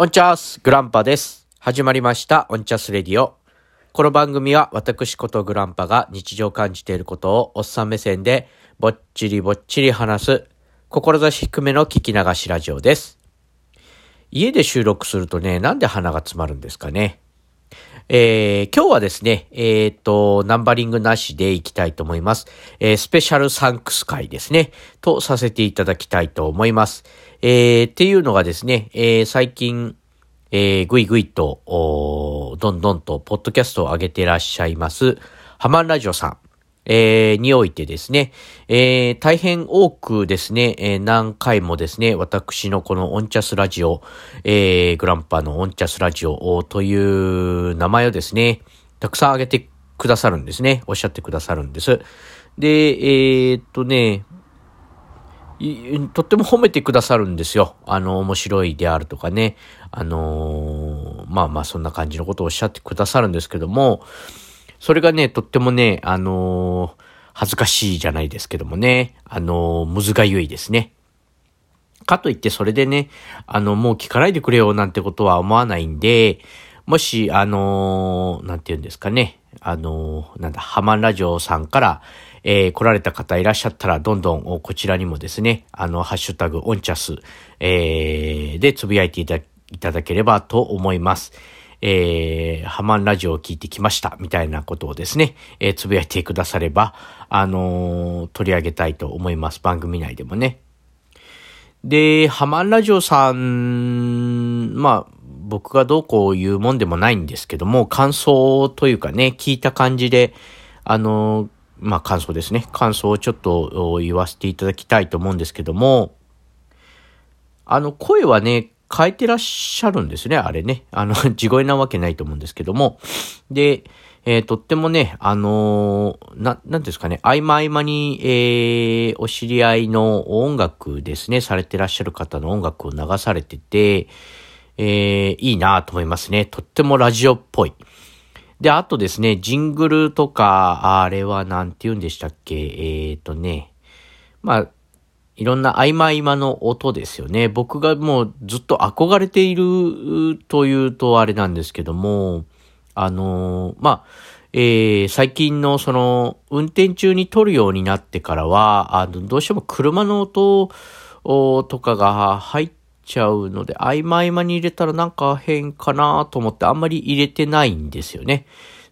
オンチャースグランパです。始まりました、オンチャスレディオ。この番組は私ことグランパが日常感じていることをおっさん目線でぼっちりぼっちり話す、志低めの聞き流しラジオです。家で収録するとね、なんで鼻が詰まるんですかね。えー、今日はですね、えっ、ー、と、ナンバリングなしでいきたいと思います。えー、スペシャルサンクス回ですね、とさせていただきたいと思います。えー、っていうのがですね、えー、最近、えー、ぐいぐいと、どんどんと、ポッドキャストを上げていらっしゃいます、ハマンラジオさん、えー、においてですね、えー、大変多くですね、えー、何回もですね、私のこのオンチャスラジオ、えー、グランパのオンチャスラジオという名前をですね、たくさん挙げてくださるんですね。おっしゃってくださるんです。で、えー、っとね、とっても褒めてくださるんですよ。あの、面白いであるとかね。あのー、まあまあそんな感じのことをおっしゃってくださるんですけども、それがね、とってもね、あのー、恥ずかしいじゃないですけどもね、あのー、むずがゆいですね。かといってそれでね、あの、もう聞かないでくれよなんてことは思わないんで、もし、あのなんて言うんですかね、あのなんだ、ハマンラジオさんから、えー、来られた方いらっしゃったら、どんどんこちらにもですね、あの、ハッシュタグオンチャス、えー、でつぶやいていただければと思います。えー、ハマンラジオを聞いてきました、みたいなことをですね、えー、つぶやいてくだされば、あのー、取り上げたいと思います。番組内でもね。で、ハマンラジオさん、まあ、僕がどうこう言うもんでもないんですけども、感想というかね、聞いた感じで、あの、まあ感想ですね。感想をちょっと言わせていただきたいと思うんですけども、あの声はね、変えてらっしゃるんですね、あれね。あの、地声なわけないと思うんですけども。で、えー、とってもね、あのー、な、なんですかね、合間合間に、えー、お知り合いの音楽ですね、されてらっしゃる方の音楽を流されてて、えー、いいなと思いますね。とってもラジオっぽい。で、あとですね、ジングルとか、あれはなんて言うんでしたっけえっ、ー、とね、まあ、いろんな合間合間の音ですよね。僕がもうずっと憧れているというとあれなんですけども、あのー、まあ、えー、最近のその運転中に撮るようになってからは、あの、どうしても車の音とかが入っちゃうので、合間合間に入れたらなんか変かなと思ってあんまり入れてないんですよね。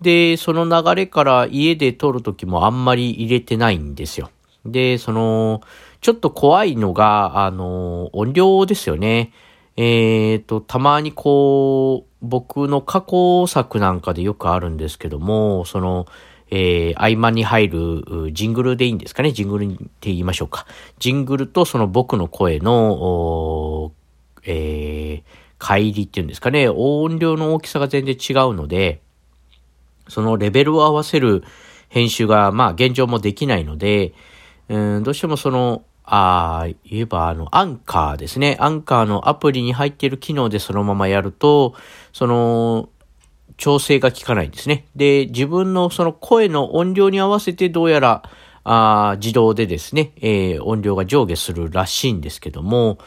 で、その流れから家で撮るときもあんまり入れてないんですよ。で、その、ちょっと怖いのが、あの、音量ですよね。えっ、ー、と、たまにこう、僕の過去作なんかでよくあるんですけども、その、えー、合間に入るジングルでいいんですかね？ジングルって言いましょうか。ジングルとその僕の声の、えー、乖離っていうんですかね、音量の大きさが全然違うので、そのレベルを合わせる編集が、まあ現状もできないので、うん、どうしてもその、ああ、言えばあの、アンカーですね。アンカーのアプリに入っている機能でそのままやると、その、調整が効かないんですね。で、自分のその声の音量に合わせてどうやら、あ自動でですね、えー、音量が上下するらしいんですけども、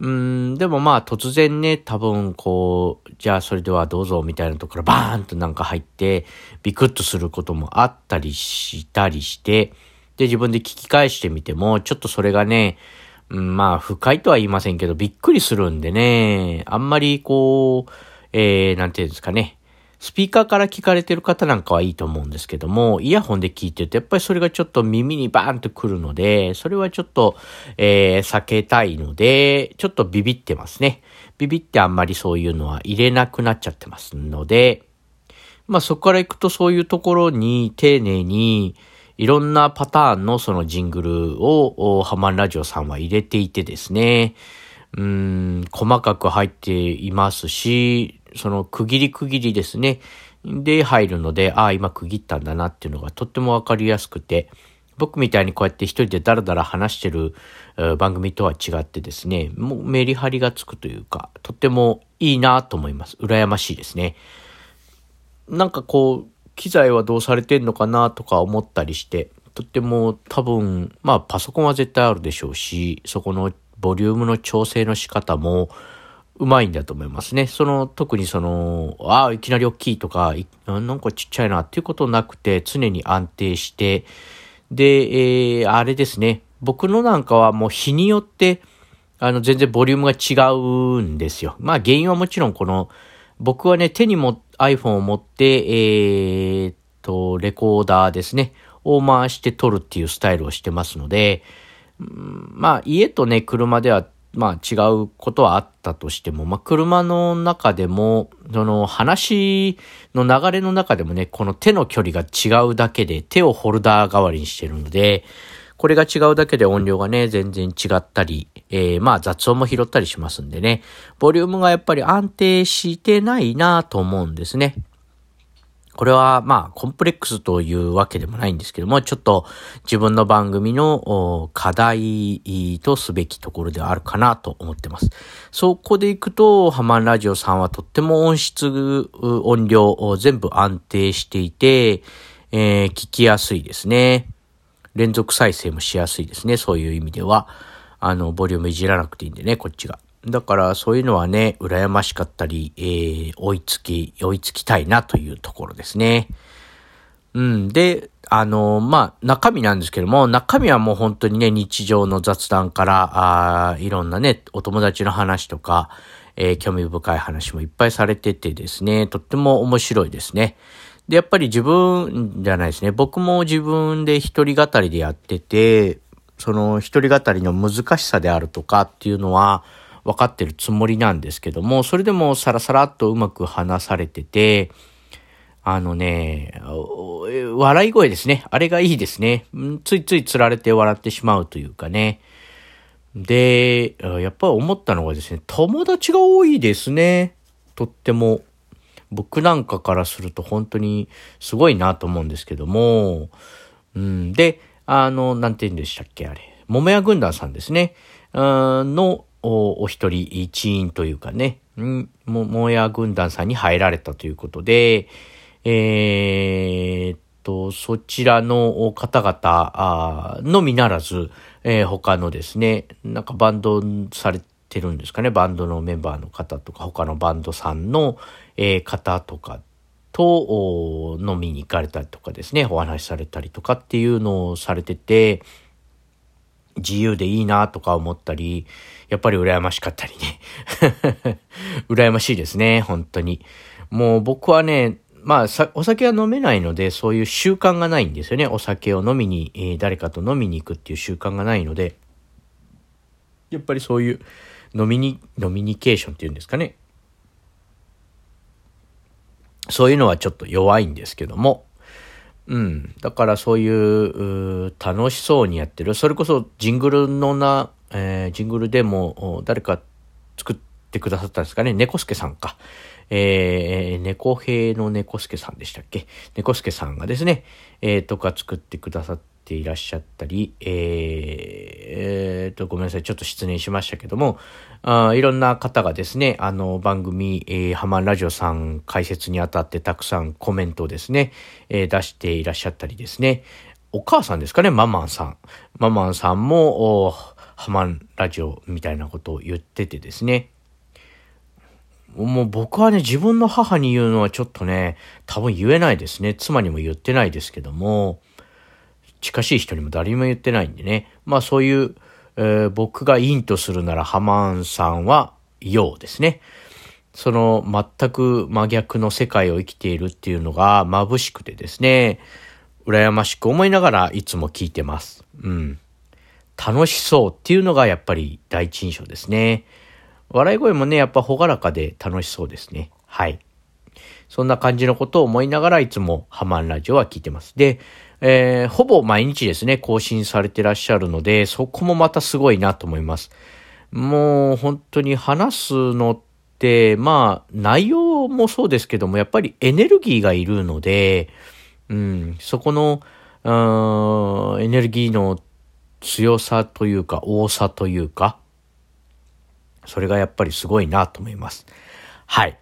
うん、でもまあ突然ね、多分こう、じゃあそれではどうぞみたいなところバーンとなんか入って、ビクッとすることもあったりしたりして、で自分で聞き返してみても、ちょっとそれがね、うん、まあ深いとは言いませんけど、びっくりするんでね、あんまりこう、えー、なんていうんですかね、スピーカーから聞かれてる方なんかはいいと思うんですけども、イヤホンで聞いてると、やっぱりそれがちょっと耳にバーンとくるので、それはちょっと、えー、避けたいので、ちょっとビビってますね。ビビってあんまりそういうのは入れなくなっちゃってますので、まあそこから行くとそういうところに丁寧に、いろんなパターンのそのジングルをハマンラジオさんは入れていてですね、うん、細かく入っていますし、その区切り区切りですね。で入るので、ああ、今区切ったんだなっていうのがとってもわかりやすくて、僕みたいにこうやって一人でダラダラ話してる番組とは違ってですね、もうメリハリがつくというか、とってもいいなと思います。羨ましいですね。なんかこう、機材はどうされてんのかなとか思ったりして、とっても多分、まあパソコンは絶対あるでしょうし、そこのボリュームの調整の仕方も、うまいんだと思いますね。その、特にその、ああ、いきなり大きいとか、なんかちっちゃいなっていうことなくて、常に安定して、で、えー、あれですね。僕のなんかはもう日によって、あの、全然ボリュームが違うんですよ。まあ原因はもちろんこの、僕はね、手にも iPhone を持って、えー、っと、レコーダーですね、を回して撮るっていうスタイルをしてますので、まあ家とね、車ではまあ違うことはあったとしても、まあ車の中でも、その話の流れの中でもね、この手の距離が違うだけで手をホルダー代わりにしてるので、これが違うだけで音量がね、全然違ったり、えー、まあ雑音も拾ったりしますんでね、ボリュームがやっぱり安定してないなと思うんですね。これはまあコンプレックスというわけでもないんですけども、ちょっと自分の番組の課題とすべきところではあるかなと思ってます。そこでいくと、ハマンラジオさんはとっても音質、音量全部安定していて、えー、聞きやすいですね。連続再生もしやすいですね。そういう意味では。あの、ボリュームいじらなくていいんでね、こっちが。だからそういうのはね、羨ましかったり、えー、追いつき、追いつきたいなというところですね。うん。で、あの、まあ、中身なんですけども、中身はもう本当にね、日常の雑談から、あいろんなね、お友達の話とか、えー、興味深い話もいっぱいされててですね、とっても面白いですね。で、やっぱり自分じゃないですね。僕も自分で一人語りでやってて、その一人語りの難しさであるとかっていうのは、分かってるつもりなんですけども、それでもサラサラっとうまく話されてて、あのね、笑い声ですね。あれがいいですね。ついつい釣られて笑ってしまうというかね。で、やっぱり思ったのがですね、友達が多いですね。とっても。僕なんかからすると本当にすごいなと思うんですけども。うん、で、あの、なんて言うんでしたっけ、あれ。桃屋軍団さんですね。の、お一人一員というかね、うんも、もや軍団さんに入られたということで、えー、っと、そちらの方々のみならず、えー、他のですね、なんかバンドされてるんですかね、バンドのメンバーの方とか、他のバンドさんの、え、方とかと飲みに行かれたりとかですね、お話しされたりとかっていうのをされてて、自由でいいなとか思ったり、やっぱり羨ましかったりね。羨ましいですね、本当に。もう僕はね、まあ、お酒は飲めないので、そういう習慣がないんですよね。お酒を飲みに、えー、誰かと飲みに行くっていう習慣がないので、やっぱりそういう飲みに、飲みニケーションっていうんですかね。そういうのはちょっと弱いんですけども、うん。だからそういう、う楽しそうにやってる。それこそジングルのな、えー、ジングルでも誰か作ってくださったんですかね。猫助さんか。えー、猫兵の猫助さんでしたっけ？猫助さんがですね、えー、とか作ってくださっていらっしゃったり、えー、えー、と、ごめんなさい。ちょっと失念しましたけども、あいろんな方がですね、あの、番組、えー、ハマンラジオさん解説にあたってたくさんコメントをですね、えー、出していらっしゃったりですね、お母さんですかね、ママンさん。ママンさんも、ハマンラジオみたいなことを言っててですね。もう僕はね、自分の母に言うのはちょっとね、多分言えないですね。妻にも言ってないですけども、近しい人にも誰にも言ってないんでね。まあそういう、えー、僕が陰とするならハマーンさんは陽ですね。その全く真逆の世界を生きているっていうのが眩しくてですね、羨ましく思いながらいつも聞いてます。うん。楽しそうっていうのがやっぱり第一印象ですね。笑い声もね、やっぱ朗らかで楽しそうですね。はい。そんな感じのことを思いながらいつもハマンラジオは聞いてます。で、えー、ほぼ毎日ですね、更新されてらっしゃるので、そこもまたすごいなと思います。もう本当に話すのって、まあ、内容もそうですけども、やっぱりエネルギーがいるので、うん、そこの、うんエネルギーの強さというか、多さというか、それがやっぱりすごいなと思います。はい。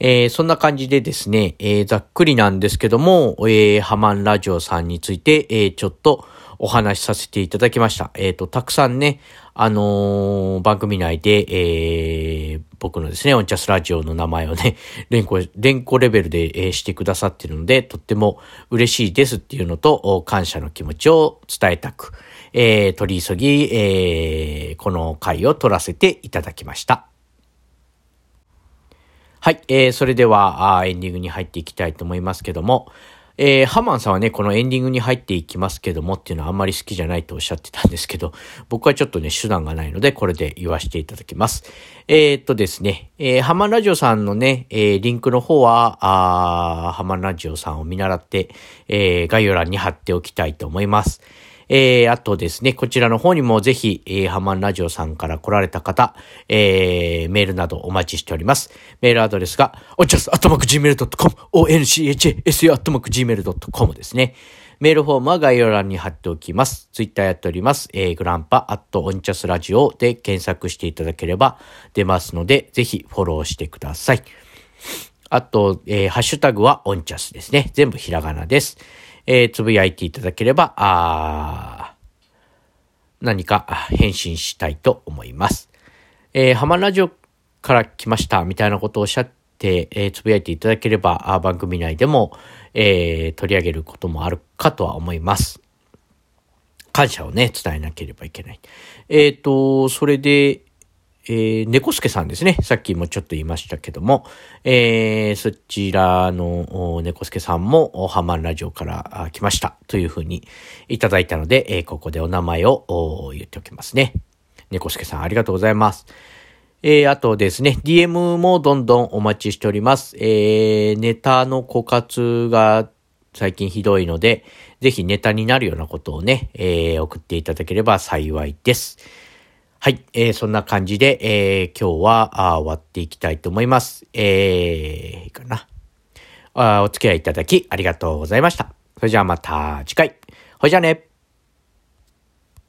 えー、そんな感じでですね、えー、ざっくりなんですけども、えー、ハマンラジオさんについて、えー、ちょっとお話しさせていただきました。えっ、ー、と、たくさんね、あのー、番組内で、えー、僕のですね、オンチャスラジオの名前をね、連呼、連呼レベルで、えー、してくださってるので、とっても嬉しいですっていうのと、感謝の気持ちを伝えたく、えー、取り急ぎ、えー、この回を取らせていただきました。はい、えー、それではあ、エンディングに入っていきたいと思いますけども、えー、ハマンさんはね、このエンディングに入っていきますけどもっていうのはあんまり好きじゃないとおっしゃってたんですけど、僕はちょっとね、手段がないので、これで言わせていただきます。えー、っとですね、えー、ハマンラジオさんのね、えー、リンクの方は、あハマンラジオさんを見習って、え、概要欄に貼っておきたいと思います。えー、あとですね、こちらの方にもぜひ、えー、ハマンラジオさんから来られた方、えー、メールなどお待ちしております。メールアドレスが、おちゃす、アットマーク gmail.com、onchasa、アットマーク gmail.com ですね。メールフォームは概要欄に貼っておきます。ツイッターやっております。えー、グランパ、アットオンチャスラジオで検索していただければ出ますので、ぜひフォローしてください。あと、えー、ハッシュタグはオンチャスですね。全部ひらがなです。えー、つぶやいていただければ、あ何か返信したいと思います。えー、ハマラジオから来ましたみたいなことをおっしゃって、えー、つぶやいていただければ、あ番組内でも、えー、取り上げることもあるかとは思います。感謝をね、伝えなければいけない。えっ、ー、と、それで、えー、猫助さんですね。さっきもちょっと言いましたけども、えー、そちらの猫助さんもハマンラジオから来ましたというふうにいただいたので、えー、ここでお名前を言っておきますね。猫助さんありがとうございます。えー、あとですね、DM もどんどんお待ちしております。えー、ネタの枯渇が最近ひどいので、ぜひネタになるようなことをね、えー、送っていただければ幸いです。はい、えー、そんな感じで、えー、今日はあ終わっていきたいと思います。えー、いいかなあ。お付き合いいただきありがとうございました。それじゃあまた次回。ほいじゃあね。